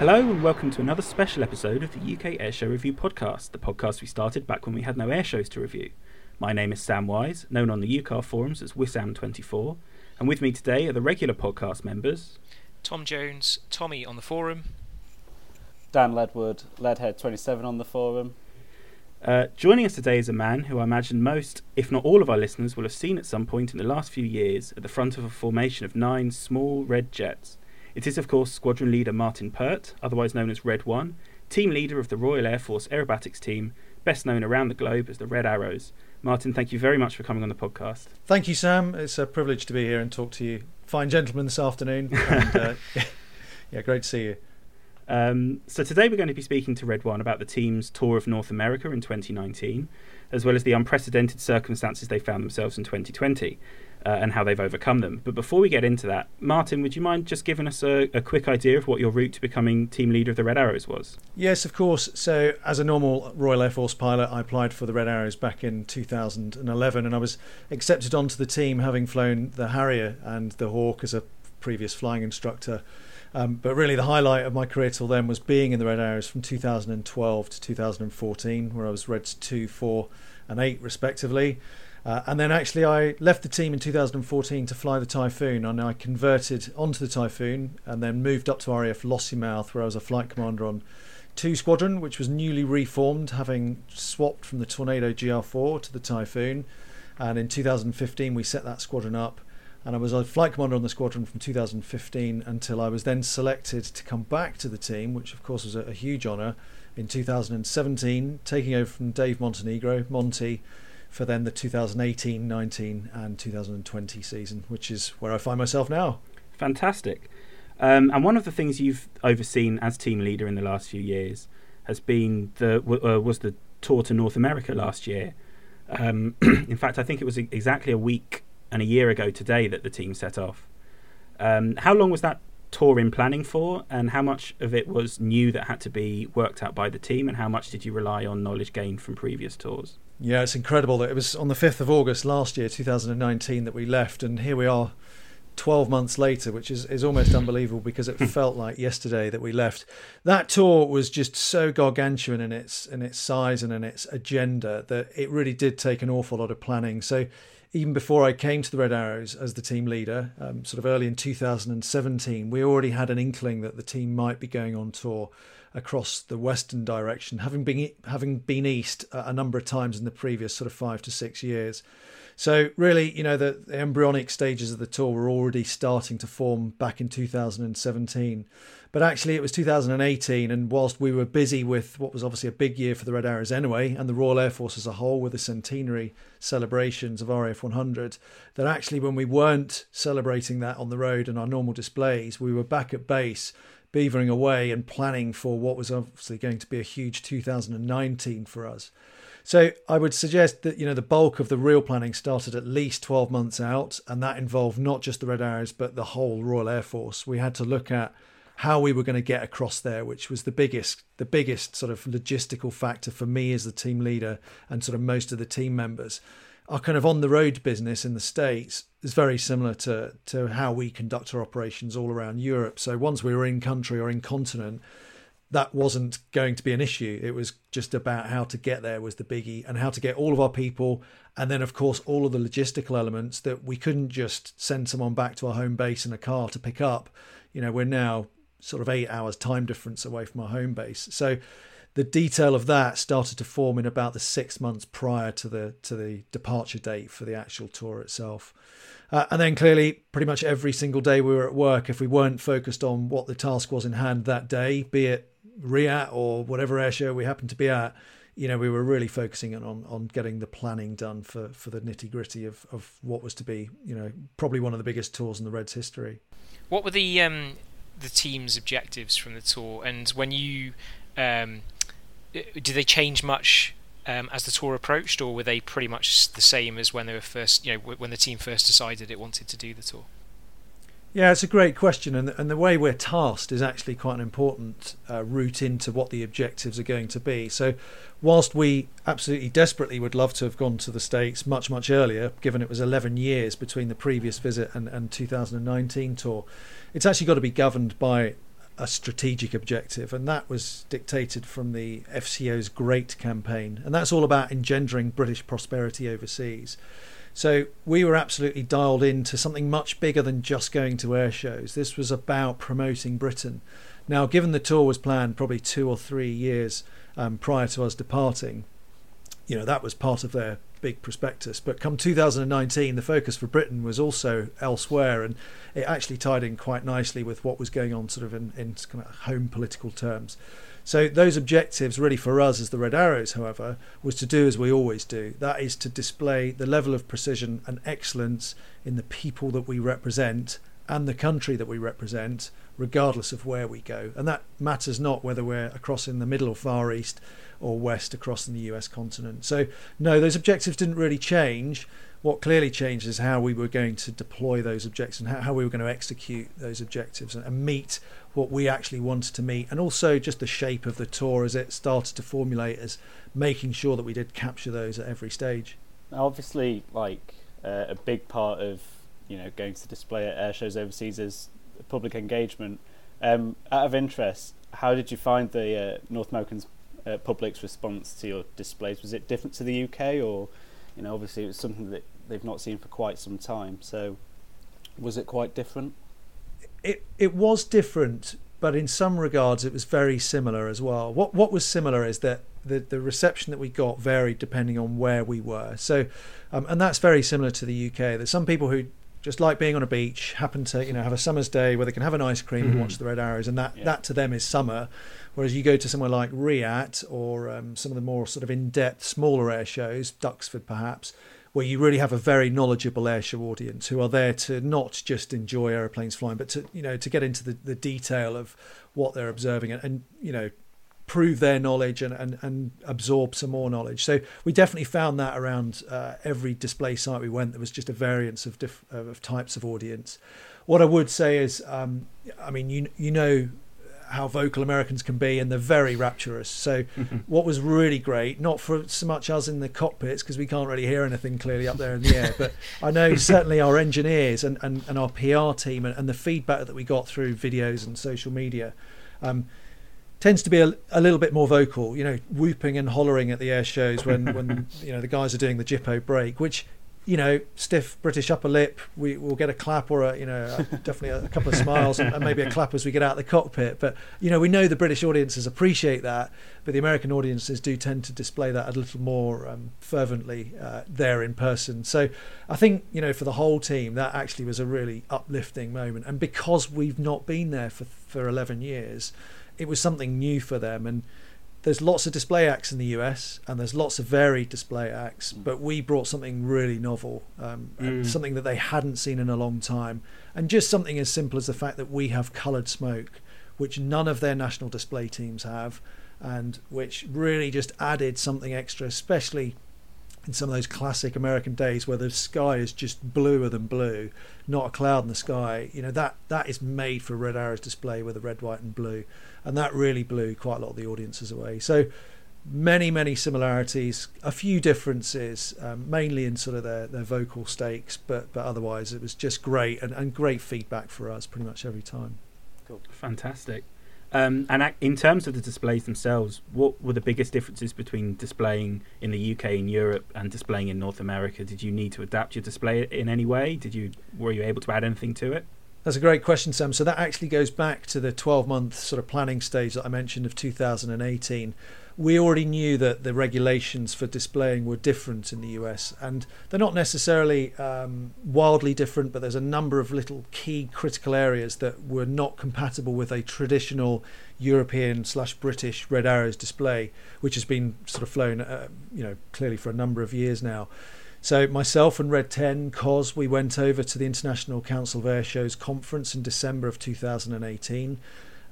Hello and welcome to another special episode of the UK Airshow Review podcast, the podcast we started back when we had no airshows to review. My name is Sam Wise, known on the UKAR forums as Wissam24, and with me today are the regular podcast members Tom Jones, Tommy on the forum, Dan Ledwood, Leadhead27 on the forum. Uh, joining us today is a man who I imagine most, if not all of our listeners, will have seen at some point in the last few years at the front of a formation of nine small red jets. It is, of course, Squadron Leader Martin Pert, otherwise known as Red One, team leader of the Royal Air Force Aerobatics team, best known around the globe as the Red Arrows. Martin, thank you very much for coming on the podcast. Thank you, Sam. It's a privilege to be here and talk to you, fine gentlemen, this afternoon. And, uh, yeah, great to see you. Um, so today we're going to be speaking to Red One about the team's tour of North America in 2019, as well as the unprecedented circumstances they found themselves in 2020 uh, and how they've overcome them. But before we get into that, Martin, would you mind just giving us a, a, quick idea of what your route to becoming team leader of the Red Arrows was? Yes, of course. So, as a normal Royal Air Force pilot, I applied for the Red Arrows back in 2011 and I was accepted onto the team having flown the Harrier and the Hawk as a previous flying instructor. Um, but really, the highlight of my career till then was being in the Red Arrows from 2012 to 2014, where I was Reds 2, 4, and 8, respectively. Uh, and then actually, I left the team in 2014 to fly the Typhoon, and I converted onto the Typhoon and then moved up to RAF Lossiemouth, where I was a flight commander on 2 Squadron, which was newly reformed, having swapped from the Tornado GR4 to the Typhoon. And in 2015, we set that squadron up and I was a flight commander on the squadron from 2015 until I was then selected to come back to the team, which of course was a, a huge honour, in 2017, taking over from Dave Montenegro, Monty, for then the 2018, 19, and 2020 season, which is where I find myself now. Fantastic. Um, and one of the things you've overseen as team leader in the last few years has been the uh, was the tour to North America last year. Um, in fact, I think it was exactly a week and a year ago today that the team set off. Um, how long was that tour in planning for, and how much of it was new that had to be worked out by the team, and how much did you rely on knowledge gained from previous tours? Yeah, it's incredible that it was on the 5th of August last year, 2019, that we left, and here we are 12 months later, which is, is almost unbelievable because it felt like yesterday that we left. That tour was just so gargantuan in its in its size and in its agenda that it really did take an awful lot of planning. So even before I came to the Red Arrows as the team leader, um, sort of early in 2017, we already had an inkling that the team might be going on tour across the western direction, having been having been east a number of times in the previous sort of five to six years. So really, you know, the, the embryonic stages of the tour were already starting to form back in 2017. But actually, it was 2018, and whilst we were busy with what was obviously a big year for the Red Arrows anyway, and the Royal Air Force as a whole with the centenary celebrations of RAF 100, that actually, when we weren't celebrating that on the road and our normal displays, we were back at base, beavering away and planning for what was obviously going to be a huge 2019 for us. So I would suggest that you know the bulk of the real planning started at least 12 months out, and that involved not just the Red Arrows but the whole Royal Air Force. We had to look at how we were going to get across there, which was the biggest the biggest sort of logistical factor for me as the team leader and sort of most of the team members. Our kind of on the road business in the States is very similar to to how we conduct our operations all around Europe. So once we were in country or in continent, that wasn't going to be an issue. It was just about how to get there was the biggie and how to get all of our people and then of course all of the logistical elements that we couldn't just send someone back to our home base in a car to pick up. You know, we're now sort of eight hours time difference away from our home base. So the detail of that started to form in about the six months prior to the to the departure date for the actual tour itself. Uh, and then clearly, pretty much every single day we were at work, if we weren't focused on what the task was in hand that day, be it RIAT or whatever airshow we happened to be at, you know, we were really focusing on on getting the planning done for for the nitty gritty of of what was to be, you know, probably one of the biggest tours in the Reds history. What were the um, the team's objectives from the tour, and when you um, did they change much um, as the tour approached, or were they pretty much the same as when they were first, you know, when the team first decided it wanted to do the tour? Yeah, it's a great question, and and the way we're tasked is actually quite an important uh, route into what the objectives are going to be. So, whilst we absolutely desperately would love to have gone to the states much much earlier, given it was 11 years between the previous visit and and 2019 tour, it's actually got to be governed by a strategic objective, and that was dictated from the FCO's Great campaign, and that's all about engendering British prosperity overseas. So we were absolutely dialed into something much bigger than just going to air shows. This was about promoting Britain. Now, given the tour was planned probably two or three years um, prior to us departing, you know that was part of their big prospectus. But come 2019, the focus for Britain was also elsewhere, and it actually tied in quite nicely with what was going on, sort of in, in kind of home political terms. So those objectives, really for us as the Red Arrows, however, was to do as we always do. That is to display the level of precision and excellence in the people that we represent and the country that we represent, regardless of where we go. And that matters not whether we're across in the Middle or Far East or West across in the US continent. So, no, those objectives didn't really change. What clearly changed is how we were going to deploy those objectives and how, how we were going to execute those objectives and, and meet what we actually wanted to meet, and also just the shape of the tour as it started to formulate as making sure that we did capture those at every stage. Obviously, like uh, a big part of you know going to display at air shows overseas is public engagement. Um, out of interest, how did you find the uh, North American uh, public's response to your displays? Was it different to the UK, or you know, obviously it was something that they've not seen for quite some time. So, was it quite different? It it was different, but in some regards it was very similar as well. What what was similar is that the the reception that we got varied depending on where we were. So, um, and that's very similar to the UK. There's some people who just like being on a beach, happen to you know have a summer's day where they can have an ice cream mm-hmm. and watch the red arrows, and that yeah. that to them is summer. Whereas you go to somewhere like RIAT or um, some of the more sort of in-depth, smaller air shows, Duxford perhaps, where you really have a very knowledgeable airshow audience who are there to not just enjoy aeroplanes flying, but to you know to get into the, the detail of what they're observing and, and you know prove their knowledge and, and, and absorb some more knowledge. So we definitely found that around uh, every display site we went, there was just a variance of diff- of types of audience. What I would say is, um, I mean, you you know how vocal Americans can be, and they're very rapturous. So, what was really great, not for so much us in the cockpits because we can't really hear anything clearly up there in the air, but I know certainly our engineers and, and, and our PR team and, and the feedback that we got through videos and social media. Um, tends to be a, a, little bit more vocal, you know, whooping and hollering at the air shows when, when you know the guys are doing the Gypo break, which you know, stiff British upper lip, we will get a clap or a, you know, a, definitely a, a, couple of smiles and, and, maybe a clap as we get out of the cockpit. But, you know, we know the British audiences appreciate that, but the American audiences do tend to display that a little more um, fervently uh, there in person. So I think, you know, for the whole team, that actually was a really uplifting moment. And because we've not been there for, for 11 years, it was something new for them. And, there's lots of display acts in the US and there's lots of varied display acts, mm. but we brought something really novel, um, mm. something that they hadn't seen in a long time, and just something as simple as the fact that we have coloured smoke, which none of their national display teams have, and which really just added something extra, especially in some of those classic American days where the sky is just bluer than blue, not a cloud in the sky. You know that that is made for Red Arrows display with the red, white, and blue and that really blew quite a lot of the audiences away. So many many similarities, a few differences, um, mainly in sort of their, their vocal stakes, but but otherwise it was just great and, and great feedback for us pretty much every time. Cool. Fantastic. Um, and in terms of the displays themselves, what were the biggest differences between displaying in the UK and Europe and displaying in North America? Did you need to adapt your display in any way? Did you were you able to add anything to it? That's a great question, Sam. So that actually goes back to the 12 month sort of planning stage that I mentioned of 2018. We already knew that the regulations for displaying were different in the US, and they're not necessarily um, wildly different, but there's a number of little key critical areas that were not compatible with a traditional European slash British Red Arrows display, which has been sort of flown, uh, you know, clearly for a number of years now. So myself and Red 10, COS, we went over to the International Council of Air Shows conference in December of 2018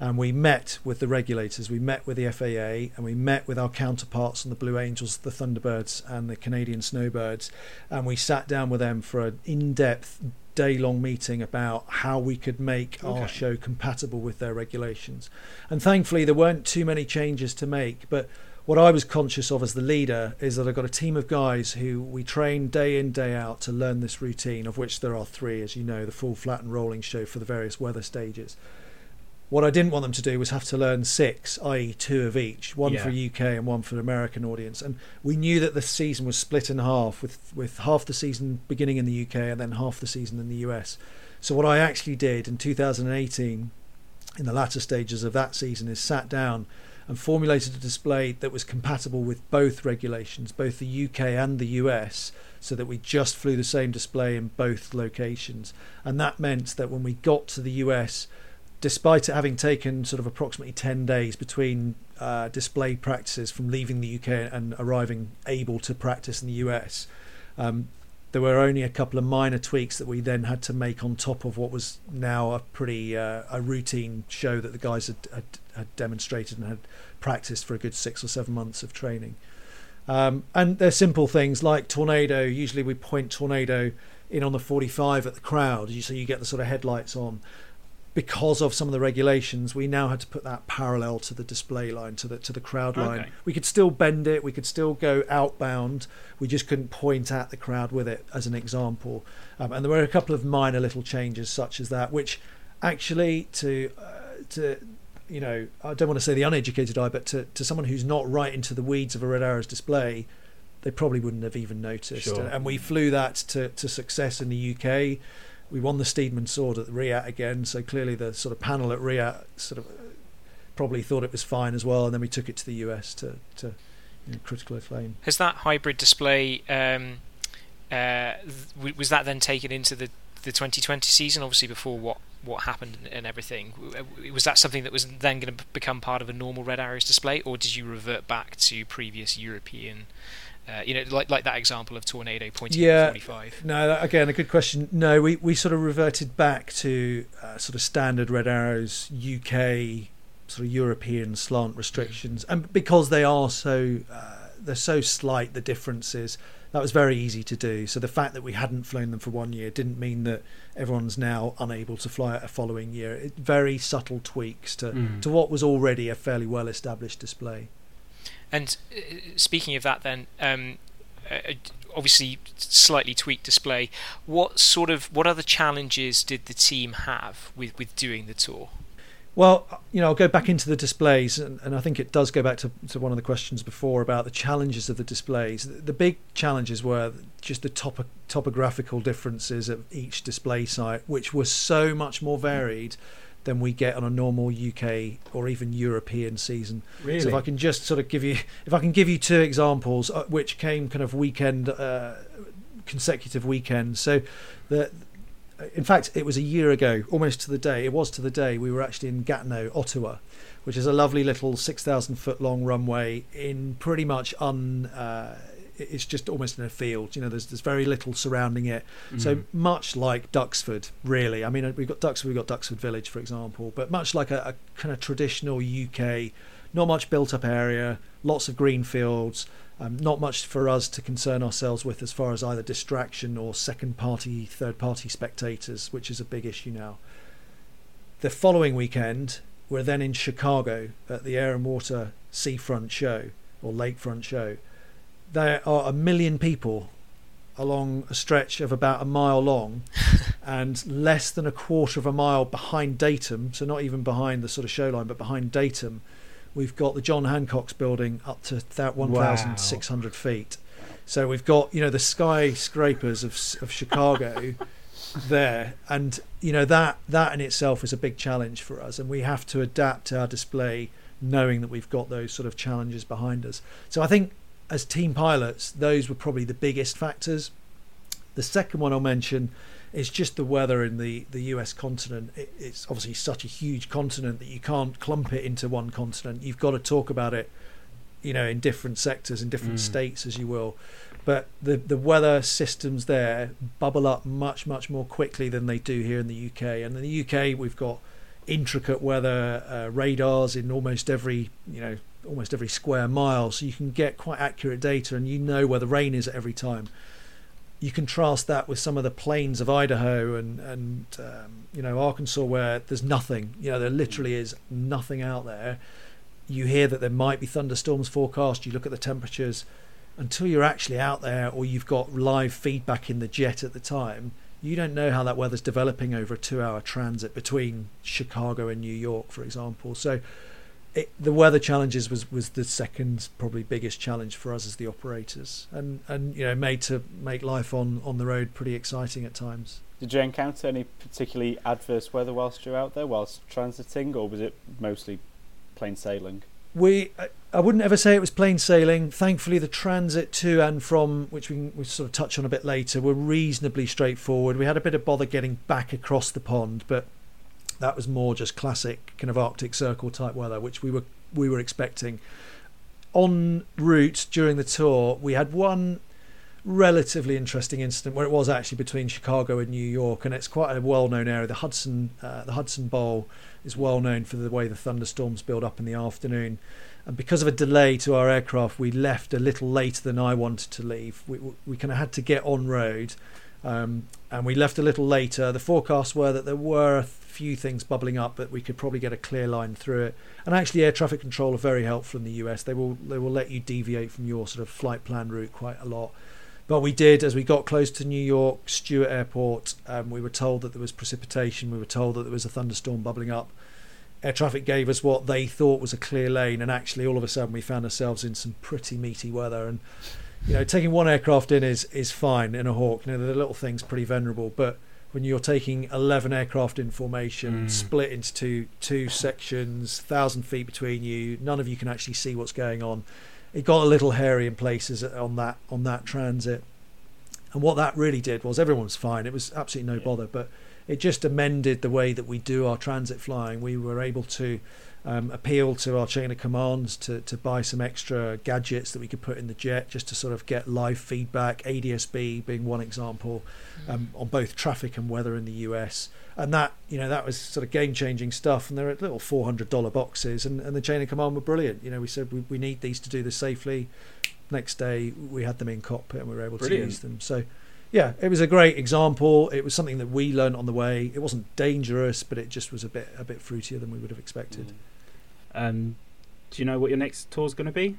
and we met with the regulators, we met with the FAA, and we met with our counterparts on the Blue Angels, the Thunderbirds, and the Canadian Snowbirds, and we sat down with them for an in-depth day-long meeting about how we could make okay. our show compatible with their regulations. And thankfully, there weren't too many changes to make, but what I was conscious of as the leader is that I've got a team of guys who we train day in, day out to learn this routine, of which there are three, as you know, the full, flat, and rolling show for the various weather stages. What I didn't want them to do was have to learn six, i.e., two of each, one Yeah. for UK and one for the American audience. And we knew that the season was split in half, with with half the season beginning in the UK and then half the season in the US. So what I actually did in 2018, in the latter stages of that season, is sat down and formulated a display that was compatible with both regulations, both the UK and the US, so that we just flew the same display in both locations. And that meant that when we got to the US, despite it having taken sort of approximately 10 days between uh, display practices from leaving the UK and arriving able to practice in the US, um, there were only a couple of minor tweaks that we then had to make on top of what was now a pretty uh, a routine show that the guys had, had, had demonstrated and had practiced for a good six or seven months of training. Um, and they're simple things like tornado. Usually we point tornado in on the 45 at the crowd, so you get the sort of headlights on. Because of some of the regulations, we now had to put that parallel to the display line, to the to the crowd line. Okay. We could still bend it, we could still go outbound. We just couldn't point at the crowd with it, as an example. Um, and there were a couple of minor little changes, such as that, which actually to uh, to you know, I don't want to say the uneducated eye, but to, to someone who's not right into the weeds of a Red Arrows display, they probably wouldn't have even noticed. Sure. And, and we flew that to, to success in the UK. We won the Steedman Sword at RIAT again, so clearly the sort of panel at RIAT sort of uh, probably thought it was fine as well, and then we took it to the US to, to you know, critical acclaim. Has that hybrid display um, uh, was that then taken into the the 2020 season? Obviously, before what what happened and everything, w- was that something that was then going to become part of a normal Red Arrows display, or did you revert back to previous European? Uh, you know, like like that example of tornado pointing Yeah. at 45. No, that, again, a good question. No, we, we sort of reverted back to uh, sort of standard Red Arrows UK sort of European slant restrictions, and because they are so uh, they're so slight, the differences that was very easy to do. So the fact that we hadn't flown them for one year didn't mean that everyone's now unable to fly it a following year. It, very subtle tweaks to Mm. to what was already a fairly well established display. And uh, speaking of that, then um, uh, obviously slightly tweaked display. What sort of what other challenges did the team have with with doing the tour? Well, you know, I'll go back into the displays, and, and I think it does go back to, to one of the questions before about the challenges of the displays. The, the big challenges were just the topo- topographical differences of each display site, which were so much more varied than we get on a normal UK or even European season. Really? So if I can just sort of give you, if I can give you two examples, uh, which came kind of weekend, uh, consecutive weekends. So the, in fact, it was a year ago, almost to the day. It was to the day. We were actually in Gatineau, Ottawa, which is a lovely little six thousand foot long runway in pretty much un. Uh, it's just almost in a field. You know, there's there's very little surrounding it. So Mm. much like Duxford, really. I mean, we've got Duxford, we've got Duxford Village, for example, but much like a, a kind of traditional UK, not much built up area, lots of green fields, um, not much for us to concern ourselves with as far as either distraction or second party, third party spectators, which is a big issue now. The following weekend, we're then in Chicago at the Air and Water Seafront Show or Lakefront Show. There are a million people along a stretch of about a mile long and less than a quarter of a mile behind Datum, so not even behind the sort of show line, but behind Datum, we've got the John Hancock's building up to thou- 1,600 feet. So we've got, you know, the skyscrapers of, of Chicago there. And, you know, that, that in itself is a big challenge for us. And we have to adapt our display knowing that we've got those sort of challenges behind us. So I think as team pilots, those were probably the biggest factors. The second one I'll mention is just the weather in the, the US continent. It, it's obviously such a huge continent that you can't clump it into one continent. You've got to talk about it, you know, in different sectors, in different Mm. states, as you will. But the, the weather systems there bubble up much, much more quickly than they do here in the UK. And in the UK, we've got intricate weather uh, radars in almost every, you know, almost every square mile, so you can get quite accurate data, and you know where the rain is at every time. You contrast that with some of the plains of Idaho and and um, you know Arkansas, where there's nothing. You know, there literally is nothing out there. You hear that there might be thunderstorms forecast. You look at the temperatures. Until you're actually out there, or you've got live feedback in the jet at the time, you don't know how that weather's developing over a two-hour transit between Chicago and New York, for example. So it, the weather challenges was, was the second probably biggest challenge for us as the operators, and and you know made to make life on on the road pretty exciting at times. Did you encounter any particularly adverse weather whilst you were out there, whilst transiting, or was it mostly plain sailing? We, I wouldn't ever say it was plain sailing. Thankfully, the transit to and from, which we can we sort of touch on a bit later, were reasonably straightforward. We had a bit of bother getting back across the pond, but that was more just classic kind of Arctic Circle type weather, which we were we were expecting. En route during the tour, we had one relatively interesting incident where it was actually between Chicago and New York, and it's quite a well-known area. The Hudson, uh, the Hudson Bowl, is well known for the way the thunderstorms build up in the afternoon. And because of a delay to our aircraft, we left a little later than I wanted to leave. We, we kind of had to get on road, um, and we left a little later. The forecasts were that there were few things bubbling up, but we could probably get a clear line through it. And actually, air traffic control are very helpful in the US. They will they will let you deviate from your sort of flight plan route quite a lot. But we did, as we got close to New York Stewart Airport, um, we were told that there was precipitation. We were told that there was a thunderstorm bubbling up. Air traffic gave us what they thought was a clear lane, and actually, all of a sudden, we found ourselves in some pretty meaty weather. And you know, taking one aircraft in is is fine in a Hawk. You know, the little thing's pretty venerable, but when you're taking 11 aircraft in formation, mm. split into two, two sections, thousand feet between you, none of you can actually see what's going on it got a little hairy in places on that on that transit. And what that really did was everyone was fine. It was absolutely no bother, but it just amended the way that we do our transit flying. We were able to um, appeal to our chain of commands to, to buy some extra gadgets that we could put in the jet just to sort of get live feedback, ADSB being one example, mm. um, on both traffic and weather in the US and that you know that was sort of game changing stuff and they're little $400 boxes and, and the chain of command were brilliant. You know we said we, we need these to do this safely. Next day we had them in cockpit and we were able brilliant. to use them. So yeah it was a great example. It was something that we learned on the way. It wasn't dangerous but it just was a bit a bit fruitier than we would have expected. Mm. Um, do you know what your next tour is going to be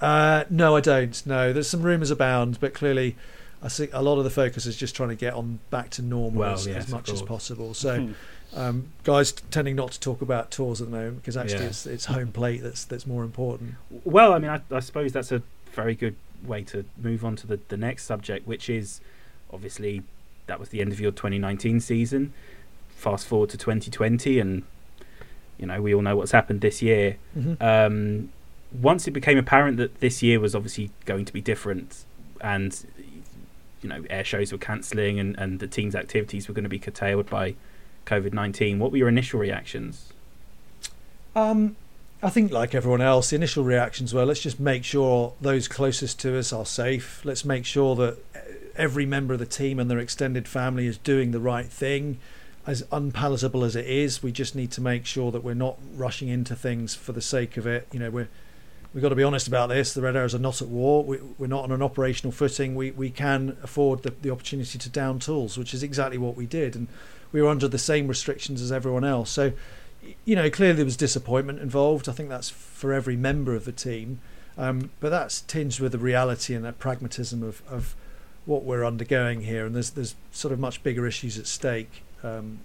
uh, no i don't no there's some rumors abound but clearly I think a lot of the focus is just trying to get on back to normal well, as, yes, as, much as possible. So, um, guys tending not to talk about tours at the moment because actually yeah. it's, it's home plate that's that's more important. Well, I mean, I, I, suppose that's a very good way to move on to the, the next subject, which is obviously that was the end of your 2019 season. Fast forward to 2020, and you know we all know what's happened this year. Mm-hmm. Um, once it became apparent that this year was obviously going to be different, and you know air shows were cancelling and, and the team's activities were going to be curtailed by COVID nineteen. What were your initial reactions? Um, I think like everyone else, the initial reactions were let's just make sure those closest to us are safe. Let's make sure that every member of the team and their extended family is doing the right thing. As unpalatable as it is, we just need to make sure that we're not rushing into things for the sake of it. You know, we're we've got to be honest about this. The Red Arrows are not at war. We, are not on an operational footing. We we can afford the, the opportunity to down tools, which is exactly what we did, and we were under the same restrictions as everyone else. So, you know, clearly there was disappointment involved. I think that's for every member of the team, um, but that's tinged with the reality and that pragmatism of, of what we're undergoing here. And there's there's sort of much bigger issues at stake, um,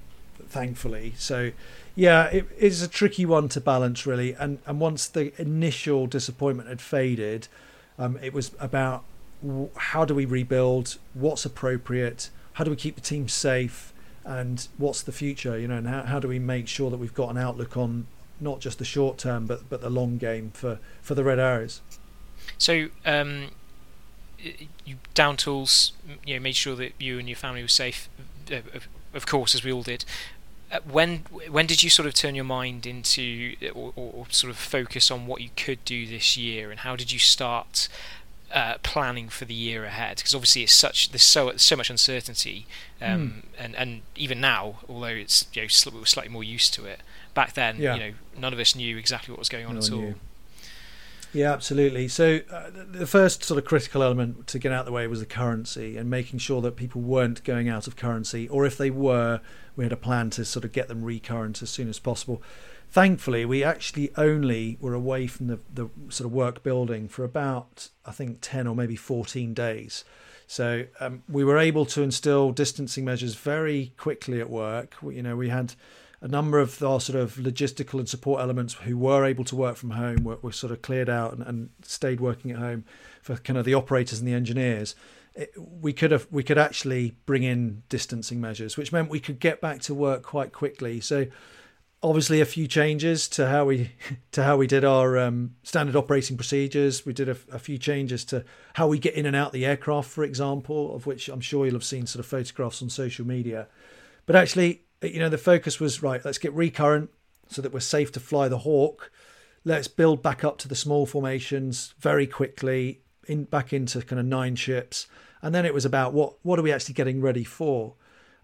thankfully. So yeah, it is a tricky one to balance, really. And and once the initial disappointment had faded, um, it was about how do we rebuild, what's appropriate, how do we keep the team safe, and what's the future, you know, and how, how do we make sure that we've got an outlook on not just the short term, but but the long game for for the Red Arrows. So. Um, you down tools, you know, made sure that you and your family were safe, uh, of course, as we all did. Uh, when when did you sort of turn your mind into or, or, sort of focus on what you could do this year and how did you start uh, planning for the year ahead because obviously it's such there's so so much uncertainty um, mm. and and even now although it's you know we were slightly more used to it back then yeah. you know none of us knew exactly what was going on no at all yeah, absolutely. So uh, the first sort of critical element to get out of the way was the currency and making sure that people weren't going out of currency, or if they were, we had a plan to sort of get them recurrent as soon as possible. thankfully, we actually only were away from the, the sort of work building for about, I think, 10 or maybe 14 days. So um, we were able to instill distancing measures very quickly at work. You know, we had a number of our sort of logistical and support elements who were able to work from home were, were sort of cleared out and, and, stayed working at home for kind of the operators and the engineers. It, we could have we could actually bring in distancing measures, which meant we could get back to work quite quickly. So obviously a few changes to how we to how we did our um, standard operating procedures. We did a, a, few changes to how we get in and out the aircraft, for example, of which I'm sure you'll have seen sort of photographs on social media. But actually, you know, the focus was right. Let's get recurrent so that we're safe to fly the Hawk. Let's build back up to the small formations very quickly, in back into kind of nine ships, and then it was about what what are we actually getting ready for.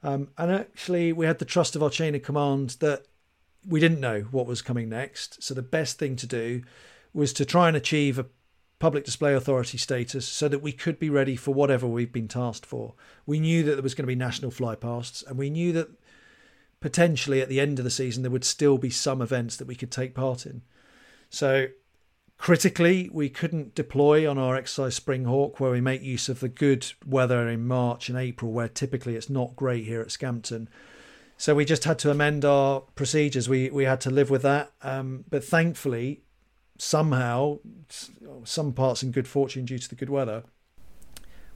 Um, and actually, we had the trust of our chain of command that we didn't know what was coming next. So the best thing to do was to try and achieve a public display authority status so that we could be ready for whatever we've been tasked for. We knew that there was going to be national flypasts, and we knew that potentially at the end of the season there would still be some events that we could take part in. So critically, we couldn't deploy on our exercise Spring Hawk where we make use of the good weather in March and April, where typically it's not great here at Scampton. So we just had to amend our procedures. We we had to live with that. Um, but thankfully, somehow, some parts in good fortune due to the good weather,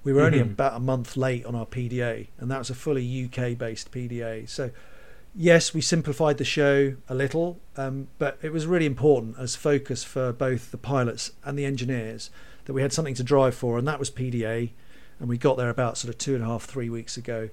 we were only mm-hmm. about a month late on our PDA, and that was a fully UK based PDA. So yes, we simplified the show a little, um, but it was really important as focus for both the pilots and the engineers that we had something to drive for, and that was PDA. And we got there about sort of two and a half, three weeks ago.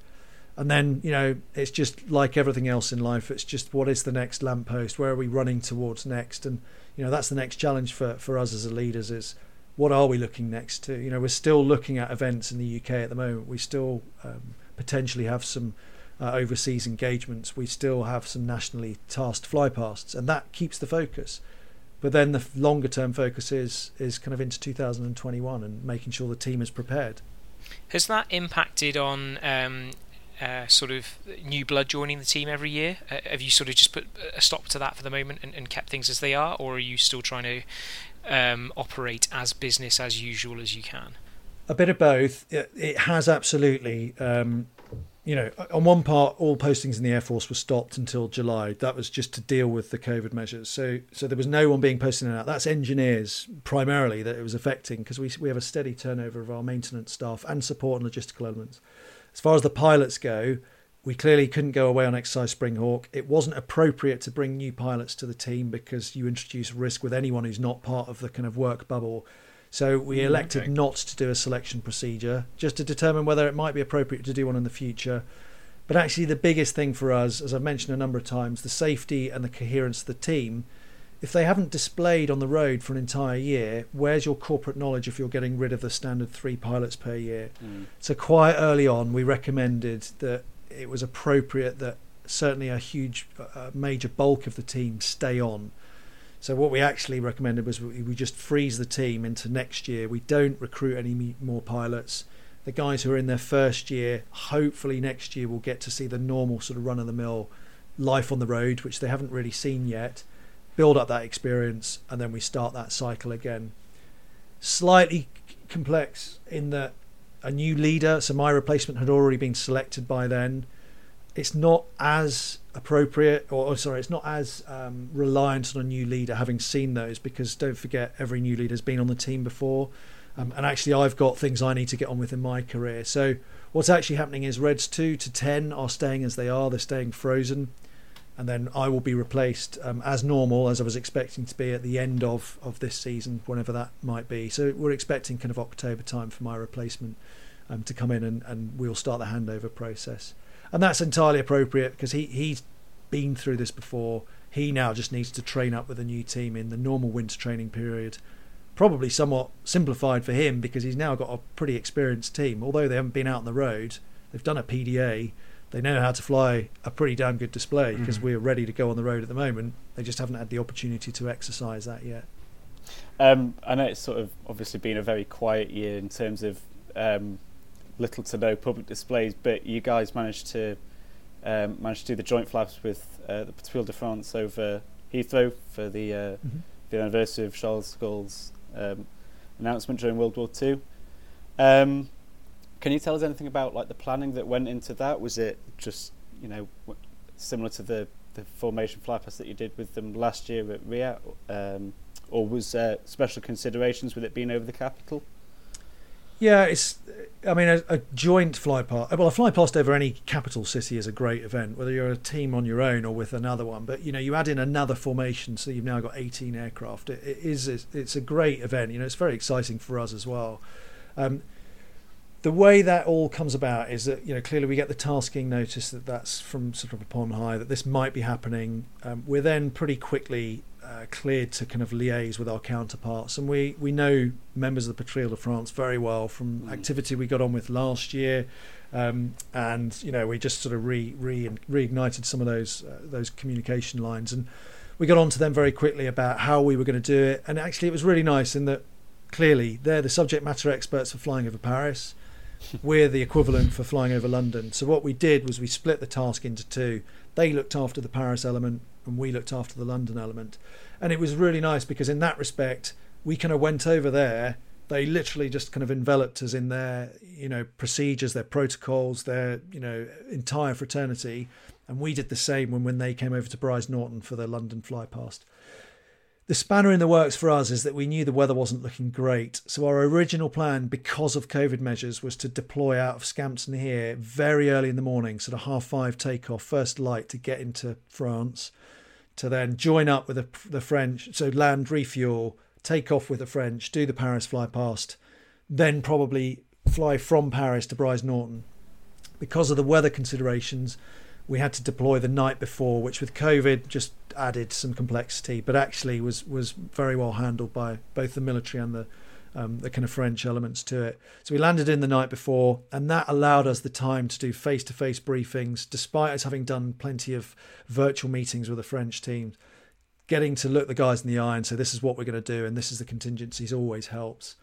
And then, you know, it's just like everything else in life. It's just what is the next lamppost? Where are we running towards next? And, you know, that's the next challenge for, for us as leaders is what are we looking next to? You know, we're still looking at events in the UK at the moment. We still um, potentially have some uh, overseas engagements, we still have some nationally tasked flypasts, and that keeps the focus. But then the longer term focus is is kind of into 2021 and making sure the team is prepared. Has that impacted on um, uh, sort of new blood joining the team every year? Uh, have you sort of just put a stop to that for the moment and, and kept things as they are, or are you still trying to um, operate as business as usual as you can? A bit of both. It, it has absolutely. Um, you know, on one part, all postings in the Air Force were stopped until July. That was just to deal with the COVID measures. So, so there was no one being posted out. That's engineers primarily that it was affecting because we we have a steady turnover of our maintenance staff and support and logistical elements. As far as the pilots go, we clearly couldn't go away on exercise Springhawk. It wasn't appropriate to bring new pilots to the team because you introduce risk with anyone who's not part of the kind of work bubble so we mm, elected okay. not to do a selection procedure just to determine whether it might be appropriate to do one in the future. But actually, the biggest thing for us, as I've mentioned a number of times, the safety and the coherence of the team. If they haven't displayed on the road for an entire year, where's your corporate knowledge if you're getting rid of the standard three pilots per year? Mm. So, quite early on, we recommended that it was appropriate that certainly a huge, uh, major bulk of the team stay on so what we actually recommended was we just freeze the team into next year. We don't recruit any more pilots. The guys who are in their first year, hopefully next year, will get to see the normal sort of run of the mill life on the road, which they haven't really seen yet. Build up that experience, and then we start that cycle again. Slightly complex in that a new leader, so my replacement had already been selected by then. It's not as appropriate or, or, sorry it's not as um, reliant on a new leader having seen those because don't forget every new leader has been on the team before. Um, and actually i've got things i need to get on with in my career. So what's actually happening is reds 2 to 10 are staying as they are. They're staying frozen. And then i will be replaced um, as normal as i was expecting to be at the end of, of this season whenever that might be. So we're expecting kind of october time for my replacement um, to come in and, and we'll start the handover process and that's entirely appropriate because he he's been through this before. He now just needs to train up with a new team in the normal winter training period. Probably somewhat simplified for him because he's now got a pretty experienced team. Although they haven't been out on the road, they've done a PDA. They know how to fly a pretty damn good display because mm-hmm. we're ready to go on the road at the moment. They just haven't had the opportunity to exercise that yet. Um, I know it's sort of obviously been a very quiet year in terms of um, little to no public displays, but you guys managed to um, managed to do the joint flaps with uh, the Tour de France over Heathrow for the uh, mm -hmm. the anniversary of Charles de Gaulle's um, announcement during World War Two. Um, can you tell us anything about like the planning that went into that? Was it just you know similar to the the formation flappers that you did with them last year at Riyadh, um, or was uh, special considerations with it being over the capital? Yeah, it's. I mean, a, a, joint fly past. Well, a fly past over any capital city is a great event, whether you're a team on your own or with another one. But you know, you add in another formation, so you've now got 18 aircraft. it, it is. It's a great event. You know, it's very exciting for us as well. Um, the way that all comes about is that you know clearly we get the tasking notice that that's from sort of upon high that this might be happening. Um, we're then pretty quickly uh, cleared to kind of liaise with our counterparts, and we we know members of the Patrouille de France very well from mm. activity we got on with last year, um, and you know we just sort of re, re reignited some of those uh, those communication lines, and we got on to them very quickly about how we were going to do it, and actually it was really nice in that clearly they're the subject matter experts for flying over Paris. We're the equivalent for flying over London. So what we did was we split the task into two. They looked after the Paris element, and we looked after the London element. And it was really nice because in that respect, we kind of went over there. They literally just kind of enveloped us in their, you know, procedures, their protocols, their, you know, entire fraternity. And we did the same when, when they came over to Brize Norton for the London fly past. The spanner in the works for us is that we knew the weather wasn't looking great. So our original plan, because of COVID measures, was to deploy out of Scampton here very early in the morning, sort of half five takeoff, first light to get into France to then join up with the, the French, so land, refuel, take off with the French, do the Paris fly past, then probably fly from Paris to Brize Norton. Because of the weather considerations, we had to deploy the night before, which with COVID just added some complexity, but actually was was very well handled by both the military and the um, the kind of French elements to it. So we landed in the night before, and that allowed us the time to do face to face briefings, despite us having done plenty of virtual meetings with the French team. Getting to look the guys in the eye and say, This is what we're going to do, and this is the contingencies always helps.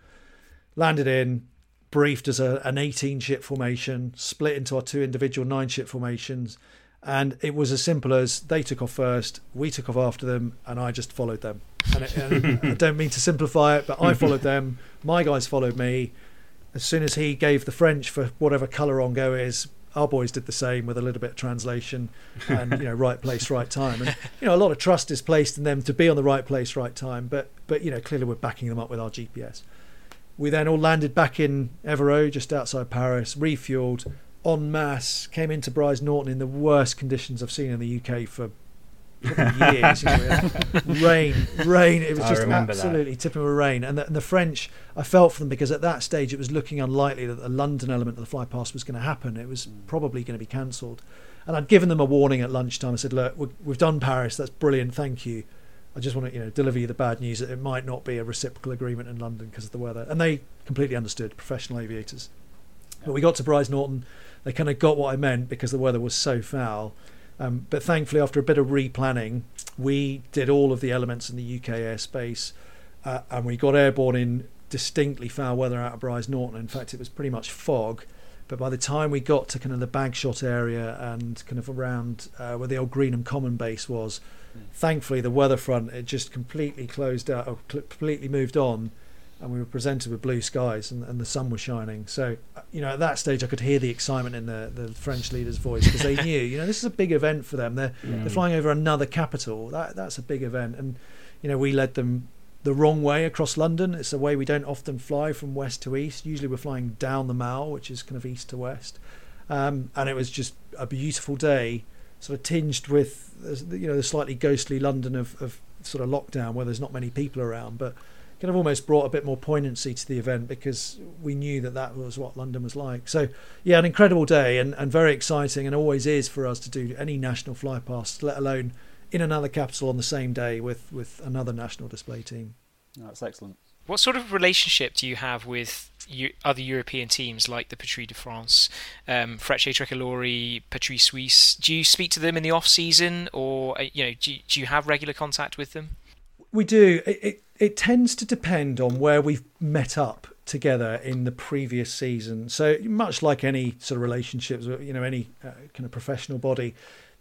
Landed in, briefed as a, an 18 ship formation, split into our two individual nine ship formations. And it was as simple as they took off first, we took off after them, and I just followed them. And, it, and I don't mean to simplify it, but I followed them. My guys followed me. As soon as he gave the French for whatever colour on go is, our boys did the same with a little bit of translation and you know right place right time and you know a lot of trust is placed in them to be on the right place right time but but you know clearly we're backing them up with our gps we then all landed back in Évreux, just outside Paris, refueled en masse, came into Brize Norton in the worst conditions I've seen in the UK for years. Rain, rain. It was just absolutely that. tipping with rain. And the, and the, French, I felt for them because at that stage it was looking unlikely that the London element of the fly past was going to happen. It was probably going to be cancelled. And I'd given them a warning at lunchtime. I said, "Look, we've done Paris. That's brilliant. Thank you. I just want to, you know, deliver you the bad news that it might not be a reciprocal agreement in London because of the weather." And they completely understood. Professional aviators. But we got to Brize Norton. They kind of got what I meant because the weather was so foul um, but thankfully, after a bit of replanning, we did all of the elements in the UK airspace, uh, and we got airborne in distinctly foul weather out of Brize Norton. In fact, it was pretty much fog. But by the time we got to kind of the Bagshot area and kind of around uh, where the old Greenham Common base was. Thankfully the weather front it just completely closed out, or completely moved on, and we were presented with blue skies and, and, the sun was shining. So, you know, at that stage, I could hear the excitement in the, the French leader's voice because they knew, you know, this is a big event for them. They're they're flying over another capital. That that's a big event, and you know, we led them the wrong way across London. It's a way we don't often fly from west to east. Usually, we're flying down the Mall, which is kind of east to west, um, and it was just a beautiful day, sort of tinged with uh, you know the slightly ghostly London of, of sort of lockdown where there's not many people around, but kind of almost brought a bit more poignancy to the event because we knew that that was what London was like. So, yeah, an incredible day and, and very exciting, and always is for us to do any national fly past, let alone in another capital on the same day with, with another national display team. that's excellent. What sort of relationship do you have with other European teams like the Patrouille de France, um, Frecce Patrouille Suisse? Do you speak to them in the off season, or uh, you know, do, do you have regular contact with them? We do. It, it, it tends to depend on where we've met up together in the previous season. So much like any sort of relationships, you know, any uh, kind of professional body,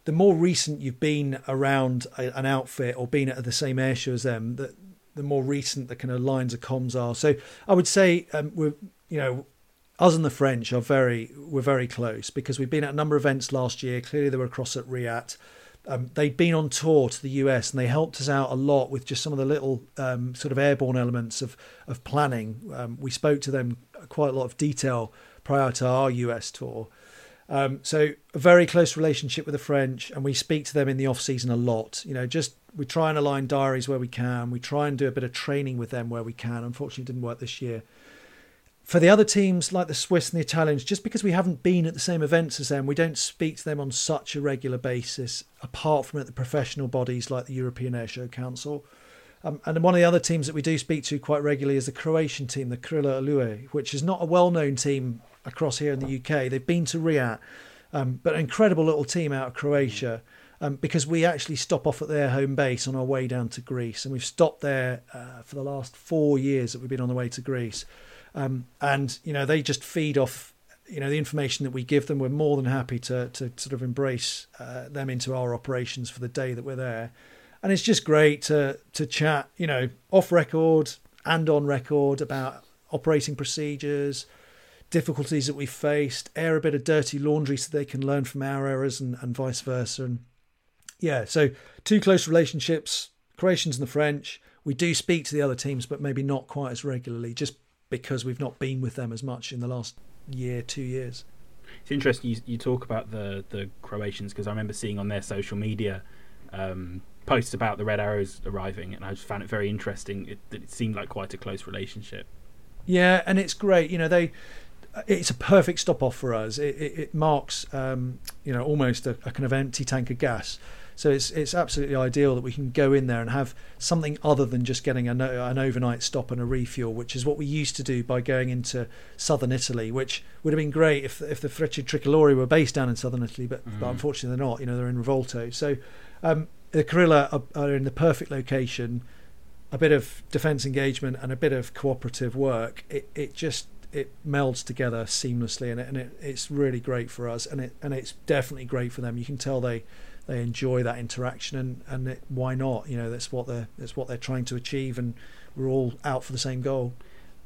the more recent you've been around an outfit or been at the same air show as them, the, the more recent the kind of lines of comms are. So I would say um, we're, you know, us and the French are very, we're very close because we've been at a number of events last year. Clearly, they were across at RIAT. Um, they'd been on tour to the US and they helped us out a lot with just some of the little um, sort of airborne elements of of planning. Um, we spoke to them quite a lot of detail prior to our US tour. Um, so a very close relationship with the French, and we speak to them in the off season a lot. You know, just we try and align diaries where we can. We try and do a bit of training with them where we can. Unfortunately, it didn't work this year. For the other teams like the Swiss and the Italians, just because we haven't been at the same events as them, we don't speak to them on such a regular basis, apart from at the professional bodies like the European Airshow Council. Um, and one of the other teams that we do speak to quite regularly is the Croatian team, the Krila Oluje, which is not a well known team across here in the UK. They've been to RIAT, um, but an incredible little team out of Croatia. Um, because we actually stop off at their home base on our way down to Greece, and we've stopped there uh, for the last four years that we've been on the way to Greece. Um, and you know they just feed off you know the information that we give them. We're more than happy to to sort of embrace uh, them into our operations for the day that we're there, and it's just great to to chat you know off record and on record about operating procedures, difficulties that we faced, air a bit of dirty laundry so they can learn from our errors and, and vice versa. And yeah, so two close relationships, Croatians and the French. We do speak to the other teams, but maybe not quite as regularly, just because we've not been with them as much in the last year, two years. It's interesting you, you talk about the the Croatians because I remember seeing on their social media um, posts about the Red Arrows arriving, and I just found it very interesting. It, it seemed like quite a close relationship. Yeah, and it's great. You know, they it's a perfect stop off for us. It, it, it marks, um, you know, almost a, a, kind of empty tank of gas. So it's it's absolutely ideal that we can go in there and have something other than just getting a, an overnight stop and a refuel, which is what we used to do by going into southern Italy, which would have been great if if the Frecce Tricolori were based down in southern Italy, but, mm. but unfortunately they're not. You know, they're in Rivolto. So um, the Krila are, are in the perfect location. A bit of defence engagement and a bit of cooperative work. It it just it melds together seamlessly, and, it, and it, it's really great for us, and it and it's definitely great for them. You can tell they they enjoy that interaction, and and it, why not? You know, that's what they're that's what they're trying to achieve, and we're all out for the same goal.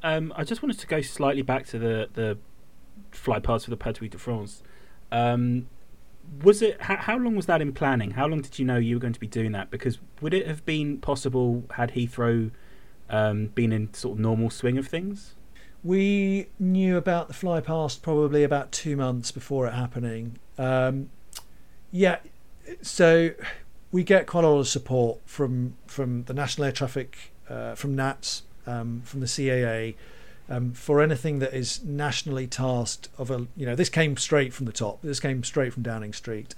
Um, I just wanted to go slightly back to the the fly past for the Patrouille de France. Um, was it how, how, long was that in planning? How long did you know you were going to be doing that? Because would it have been possible had Heathrow um, been in sort of normal swing of things? We knew about the fly past probably about two months before it happening. Um, yeah, so we get quite a lot of support from from the National Air Traffic, uh, from NATS, um, from the CAA, um, for anything that is nationally tasked of a you know this came straight from the top. This came straight from Downing Street,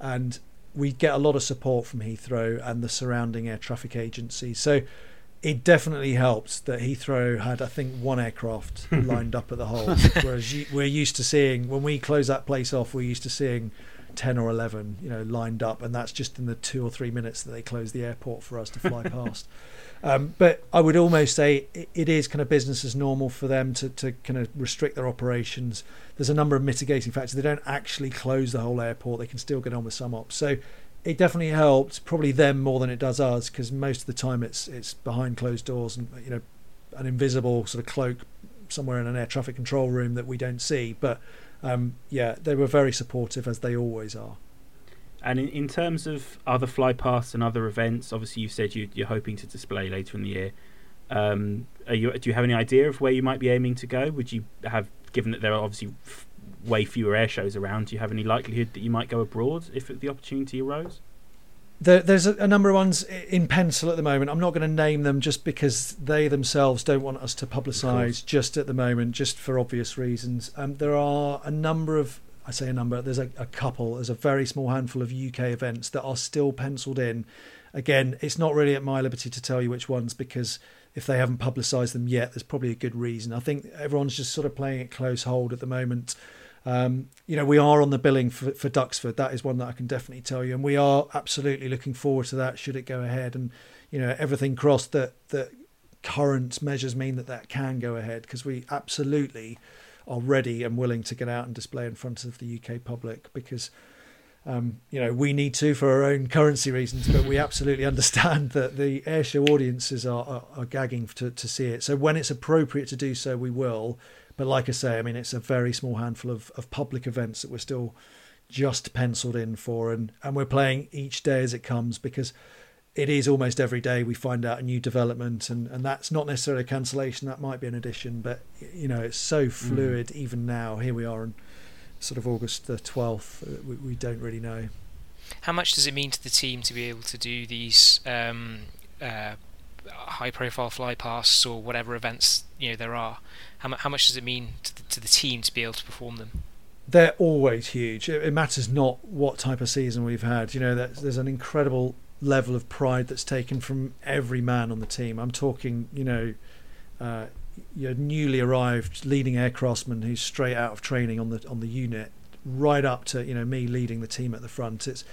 and we get a lot of support from Heathrow and the surrounding air traffic agencies. So it definitely helped that Heathrow had, I think, one aircraft lined up at the hole, whereas we're used to seeing when we close that place off, we're used to seeing ten or eleven, you know, lined up, and that's just in the two or three minutes that they close the airport for us to fly past. Um, but I would almost say it, it is kind of business as normal for them to, to kind of restrict their operations. There's a number of mitigating factors. They don't actually close the whole airport. They can still get on with some ops. So it definitely helped probably them more than it does us because most of the time it's it's behind closed doors and you know an invisible sort of cloak somewhere in an air traffic control room that we don't see. But um, yeah they were very supportive as they always are. And in, in terms of other fly pasts and other events obviously you said you, you're hoping to display later in the year. Um, you, do you have any idea of where you might be aiming to go? Would you have given that there are obviously way fewer air shows around, do you have any likelihood that you might go abroad if the opportunity arose? There, there's a, a, number of ones in pencil at the moment. I'm not going to name them just because they themselves don't want us to publicise just at the moment, just for obvious reasons. Um, there are a number of, I say a number, there's a, a couple, there's a very small handful of UK events that are still penciled in. Again, it's not really at my liberty to tell you which ones because if they haven't publicised them yet, there's probably a good reason. I think everyone's just sort of playing it close hold at the moment. Um, you know, we are on the billing for, for Duxford. That is one that I can definitely tell you, and we are absolutely looking forward to that. Should it go ahead, and you know, everything crossed that that current measures mean that that can go ahead because we absolutely are ready and willing to get out and display in front of the UK public because Um, you know, we need to for our own currency reasons, but we absolutely understand that the airshow audiences are, are, are gagging to, to see it. So when it's appropriate to do so, we will. But like I say, I mean, it's a very small handful of, of public events that we're still just penciled in for, and, and we're playing each day as it comes because it is almost every day we find out a new development and, and that's not necessarily a cancellation that might be an addition but you know it's so mm. fluid mm. even now here we are on sort of august the 12th uh, we, we don't really know how much does it mean to the team to be able to do these um, uh, high profile fly pass or whatever events you know there are how, how much does it mean to the, to the team to be able to perform them they're always huge it, it matters not what type of season we've had you know there's an incredible level of pride that's taken from every man on the team. I'm talking, you know, uh, your newly arrived leading aircraftsman who's straight out of training on the on the unit, right up to you know me leading the team at the front. It's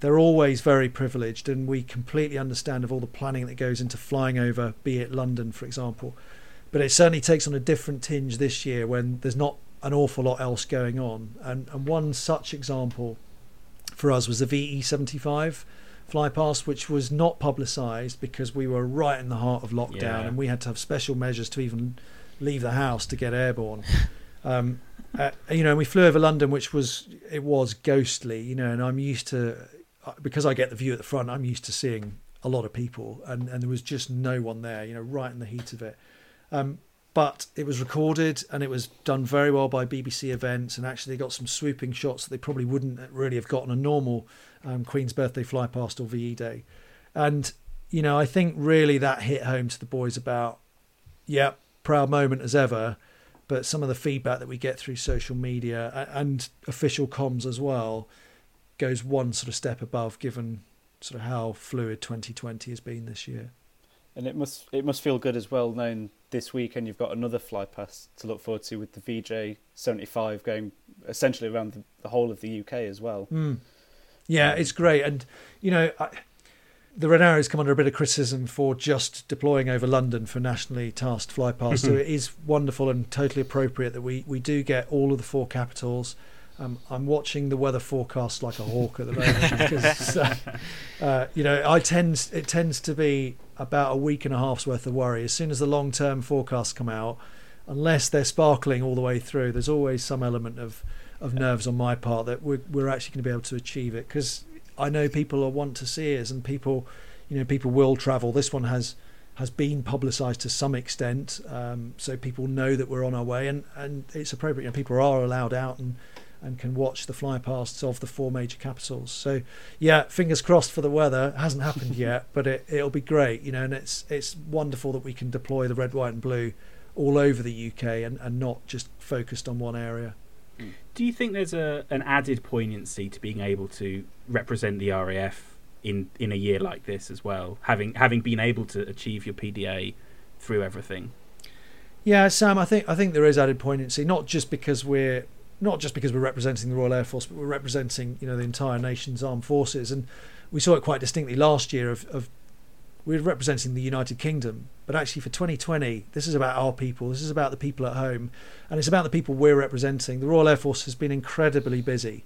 they're always very privileged, and we completely understand of all the planning that goes into flying over, be it London, for example. But it certainly takes on a different tinge this year when there's not an awful lot else going on. And, and one such example for us was the VE75 fly past, which was not publicised because we were right in the heart of lockdown yeah. and we had to have special measures to even leave the house to get airborne. Um, uh, you know, we flew over London, which was it was ghostly, you know, and I'm used to because I get the view at the front. I'm used to seeing a lot of people, and and there was just no one there, you know, right in the heat of it. Um, but it was recorded and it was done very well by BBC Events, and actually they got some swooping shots that they probably wouldn't really have gotten a normal um, Queen's Birthday Fly Past or VE Day. And, you know, I think really that hit home to the boys about, yeah, proud moment as ever. But some of the feedback that we get through social media and official comms as well goes one sort of step above, given sort of how fluid 2020 has been this year. And it must it must feel good as well, knowing this weekend you've got another fly pass to look forward to with the VJ 75 going essentially around the, the whole of the UK as well. Mm. Yeah, it's great, and you know. I, the Red Arrows come under a bit of criticism for just deploying over London for nationally tasked fly past. so it is wonderful and totally appropriate that we, we do get all of the four capitals. Um, I'm watching the weather forecast like a hawk at the moment because uh, uh, you know I tend it tends to be about a week and a half's worth of worry. As soon as the long term forecasts come out, unless they're sparkling all the way through, there's always some element of of nerves on my part that we're, we're actually going to be able to achieve it because I know people want to see us and people, you know, people will travel. This one has has been publicised to some extent, um, so people know that we're on our way and, and it's appropriate. You know, people are allowed out and and can watch the flypasts of the four major capitals. So, yeah, fingers crossed for the weather. It hasn't happened yet, but it, it'll be great, you know. And it's it's wonderful that we can deploy the red, white, and blue all over the UK and, and not just focused on one area. Do you think there's a an added poignancy to being able to represent the RAF in in a year like this as well, having having been able to achieve your PDA through everything? Yeah, Sam, I think I think there is added poignancy, not just because we're not just because we're representing the Royal Air Force, but we're representing you know the entire nation's armed forces, and we saw it quite distinctly last year of, of we're representing the United Kingdom, but actually for 2020, this is about our people. This is about the people at home, and it's about the people we're representing. The Royal Air Force has been incredibly busy,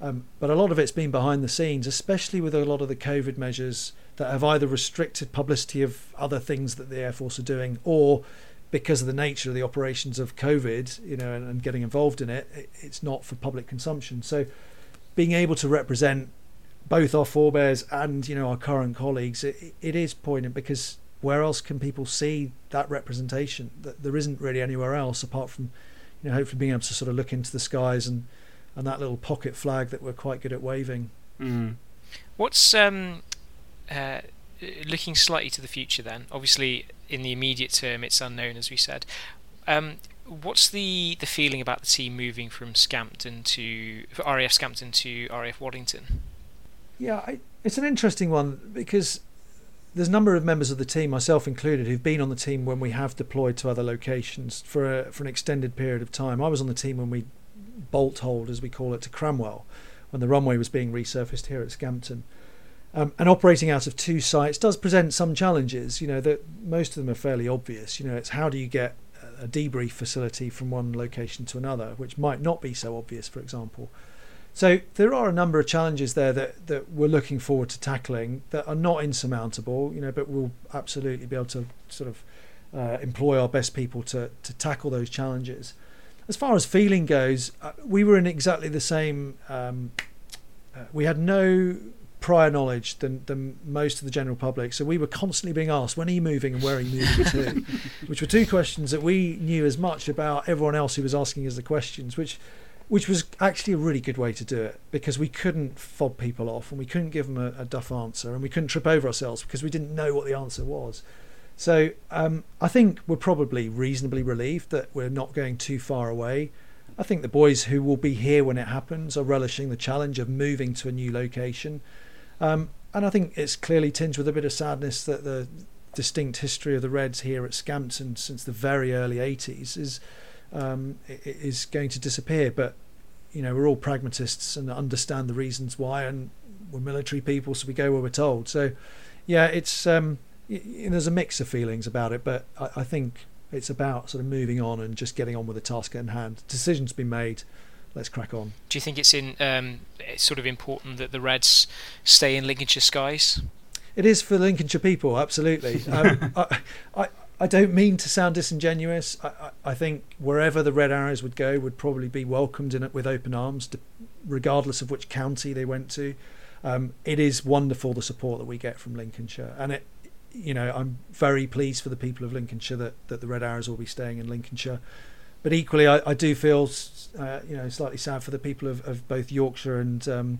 um, but a lot of it's been behind the scenes, especially with a lot of the COVID measures that have either restricted publicity of other things that the Air Force are doing, or because of the nature of the operations of COVID, you know, and, and getting involved in it, it, it's not for public consumption. So, being able to represent both our forebears and you know our current colleagues, it, it is poignant because where else can people see that representation? That there isn't really anywhere else apart from you know hopefully being able to sort of look into the skies and and that little pocket flag that we're quite good at waving. Mm. What's um, uh, looking slightly to the future then? Obviously, in the immediate term, it's unknown, as we said. Um, what's the the feeling about the team moving from Scampton to RAF Scampton to RAF Waddington? Yeah, I, it's an interesting one because there's a number of members of the team, myself included, who've been on the team when we have deployed to other locations for a, for an extended period of time. I was on the team when we bolt hold, as we call it, to Cranwell, when the runway was being resurfaced here at Scampton. Um, and operating out of two sites does present some challenges. You know that most of them are fairly obvious. You know, it's how do you get a debrief facility from one location to another, which might not be so obvious, for example. So there are a number of challenges there that, that we're looking forward to tackling that are not insurmountable, you know, but we'll absolutely be able to sort of uh, employ our best people to, to tackle those challenges. As far as feeling goes, uh, we were in exactly the same. Um, uh, we had no prior knowledge than, than most of the general public. So we were constantly being asked, when are you moving and where are you moving to? which were two questions that we knew as much about everyone else who was asking us the questions, which which was actually a really good way to do it because we couldn't fob people off and we couldn't give them a, a duff answer and we couldn't trip over ourselves because we didn't know what the answer was. So um, I think we're probably reasonably relieved that we're not going too far away. I think the boys who will be here when it happens are relishing the challenge of moving to a new location. Um, and I think it's clearly tinged with a bit of sadness that the distinct history of the Reds here at Scampton since the very early 80s is um, is going to disappear. But you know, we're all pragmatists and understand the reasons why, and we're military people, so we go where we're told. So, yeah, it's um, there's a mix of feelings about it, but I, I think it's about sort of moving on and just getting on with the task at hand. Decisions been made. Let's crack on. Do you think it's in um, it's sort of important that the Reds stay in Lincolnshire skies? It is for Lincolnshire people, absolutely. Um, I, I, I don't mean to sound disingenuous. I, I, I think wherever the Red Arrows would go would probably be welcomed in it with open arms, regardless of which county they went to. Um, it is wonderful the support that we get from Lincolnshire, and it, you know, I'm very pleased for the people of Lincolnshire that, that the Red Arrows will be staying in Lincolnshire. But equally, I, I do feel, uh, you know, slightly sad for the people of, of both Yorkshire and um,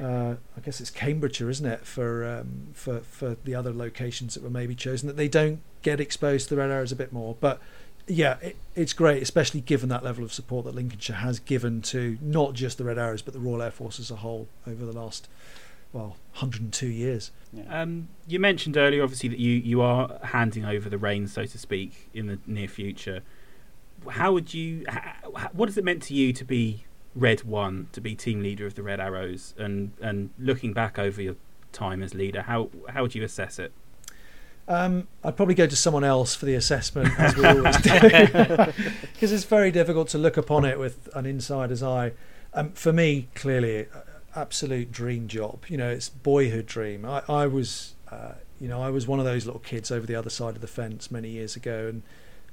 uh, I guess it's Cambridgeshire, isn't it, for um, for for the other locations that were maybe chosen that they don't get exposed to the red arrows a bit more. But yeah, it, it's great, especially given that level of support that Lincolnshire has given to not just the Red Arrows but the Royal Air Force as a whole over the last well 102 years. Yeah. Um, you mentioned earlier, obviously, that you, you are handing over the reins, so to speak, in the near future. How would you? How, what has it meant to you to be Red One, to be team leader of the Red Arrows, and and looking back over your time as leader, how how would you assess it? Um, I'd probably go to someone else for the assessment, as we always do, because it's very difficult to look upon it with an insider's eye. Um, for me, clearly, absolute dream job. You know, it's boyhood dream. I, I was, uh, you know, I was one of those little kids over the other side of the fence many years ago, and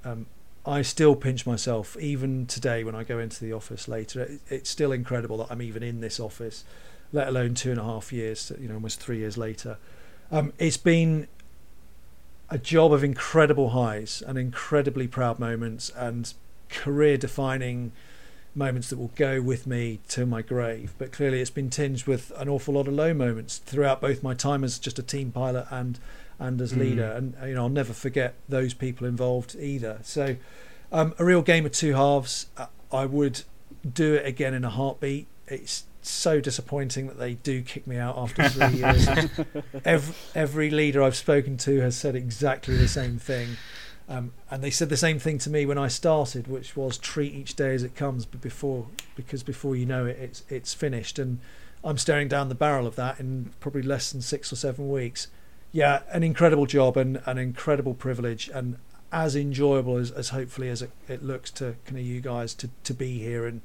um, I still pinch myself even today when I go into the office later. It, it's still incredible that I'm even in this office, let alone two and a half years. You know, almost three years later. Um, it's been a job of incredible highs and incredibly proud moments and career defining moments that will go with me to my grave. But clearly, it's been tinged with an awful lot of low moments throughout both my time as just a team pilot and and as Mm. leader. And you know, I'll never forget those people involved either. So, um, a real game of two halves. Uh, I would do it again in a heartbeat. It's so disappointing that they do kick me out after three years. every, every leader I've spoken to has said exactly the same thing. Um, and they said the same thing to me when I started, which was treat each day as it comes, but before because before you know it, it's it's finished. And I'm staring down the barrel of that in probably less than six or seven weeks. Yeah, an incredible job and an incredible privilege, and as enjoyable as, as hopefully as it, it looks to kind of you guys to, to be here and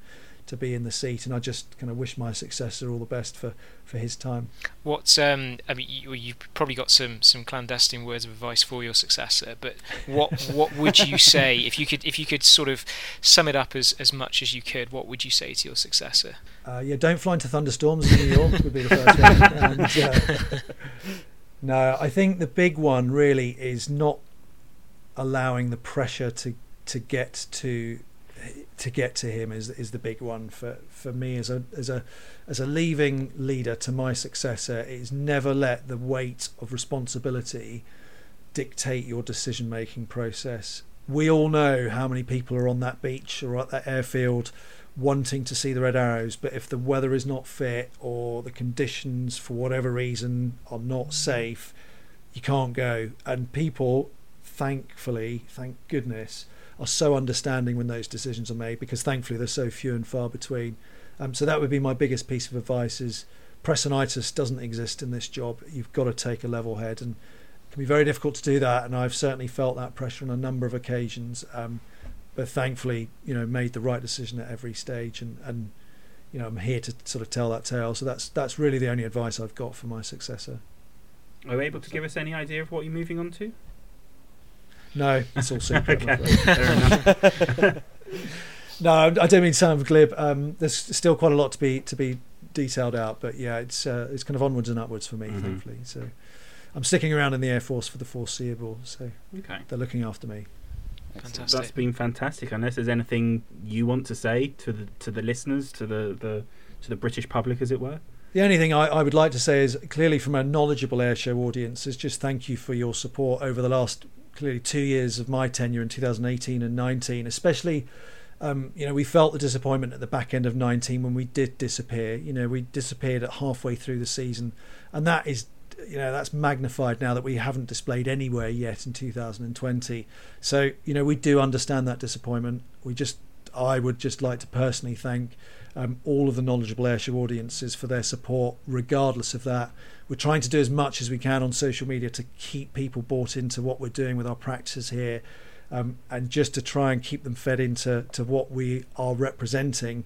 to be in the seat. And I just kind of wish my successor all the best for, for his time. What um, I mean, you, you've probably got some, some clandestine words of advice for your successor, but what what would you say if you could if you could sort of sum it up as, as much as you could? What would you say to your successor? Uh, yeah, don't fly into thunderstorms in New York would be the first one. And, uh, no, I think the big one really is not allowing the pressure to to get to to get to him is is the big one for, for me as a as a as a leaving leader to my successor is never let the weight of responsibility dictate your decision making process. We all know how many people are on that beach or at that airfield wanting to see the red arrows, but if the weather is not fit or the conditions for whatever reason are not safe, you can't go. And people, thankfully, thank goodness, are so understanding when those decisions are made because thankfully they're so few and far between. Um, so that would be my biggest piece of advice: is pressonitis doesn't exist in this job. You've got to take a level head, and it can be very difficult to do that. And I've certainly felt that pressure on a number of occasions. Um, but thankfully, you know, made the right decision at every stage, and and you know, I'm here to sort of tell that tale. So that's that's really the only advice I've got for my successor. Are you able to give us any idea of what you're moving on to? No, it's all secret. Okay, afraid. fair enough. no, I don't mean sound glib. Um, there's still quite a lot to be to be detailed out, but yeah, it's uh, it's kind of onwards and upwards for me, Mhm. thankfully. So I'm sticking around in the Air Force for the foreseeable. So Okay. they're looking after me. Excellent. Fantastic. That's been fantastic. Unless there's anything you want to say to the to the listeners, to the, the to the British public, as it were. The only thing I, I would like to say is clearly from a knowledgeable airshow audience is just thank you for your support over the last clearly two years of my tenure in 2018 and 19, especially. Um, you know, we felt the disappointment at the back end of 19 when we did disappear. You know, we disappeared at halfway through the season, and that is, you know, that's magnified now that we haven't displayed anywhere yet in 2020. So, you know, we do understand that disappointment. We just, I would just like to personally thank um, all of the knowledgeable airshow audiences for their support, regardless of that. We're trying to do as much as we can on social media to keep people bought into what we're doing with our practices here, um, and just to try and keep them fed into to what we are representing,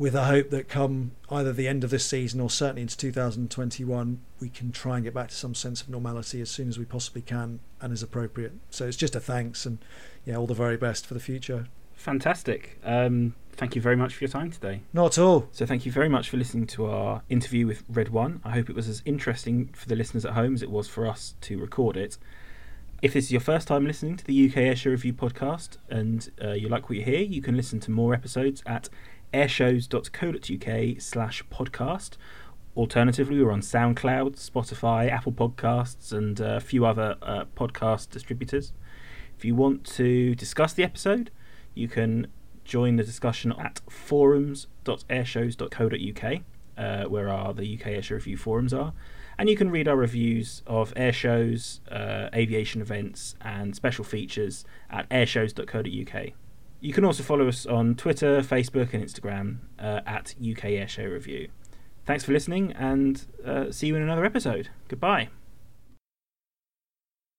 with a hope that come either the end of this season or certainly into 2021, we can try and get back to some sense of normality as soon as we possibly can and as appropriate. So it's just a thanks and yeah, all the very best for the future. Fantastic. Um, thank you very much for your time today. Not at all. So thank you very much for listening to our interview with Red One. I hope it was as interesting for the listeners at home as it was for us to record it. If this is your first time listening to the UK Airshow Review podcast and uh, you like what you hear, you can listen to more episodes at airshows.co.uk slash podcast. Alternatively, we're on SoundCloud, Spotify, Apple Podcasts, and uh, a few other uh, podcast distributors. If you want to discuss the episode, you can join the discussion at forums.airshows.co.uk, uh, where our the UK Airshow Review forums are. And you can read our reviews of air shows, uh, aviation events, and special features at airshows.co.uk. You can also follow us on Twitter, Facebook, and Instagram uh, at UK Airshow Review. Thanks for listening, and uh, see you in another episode. Goodbye.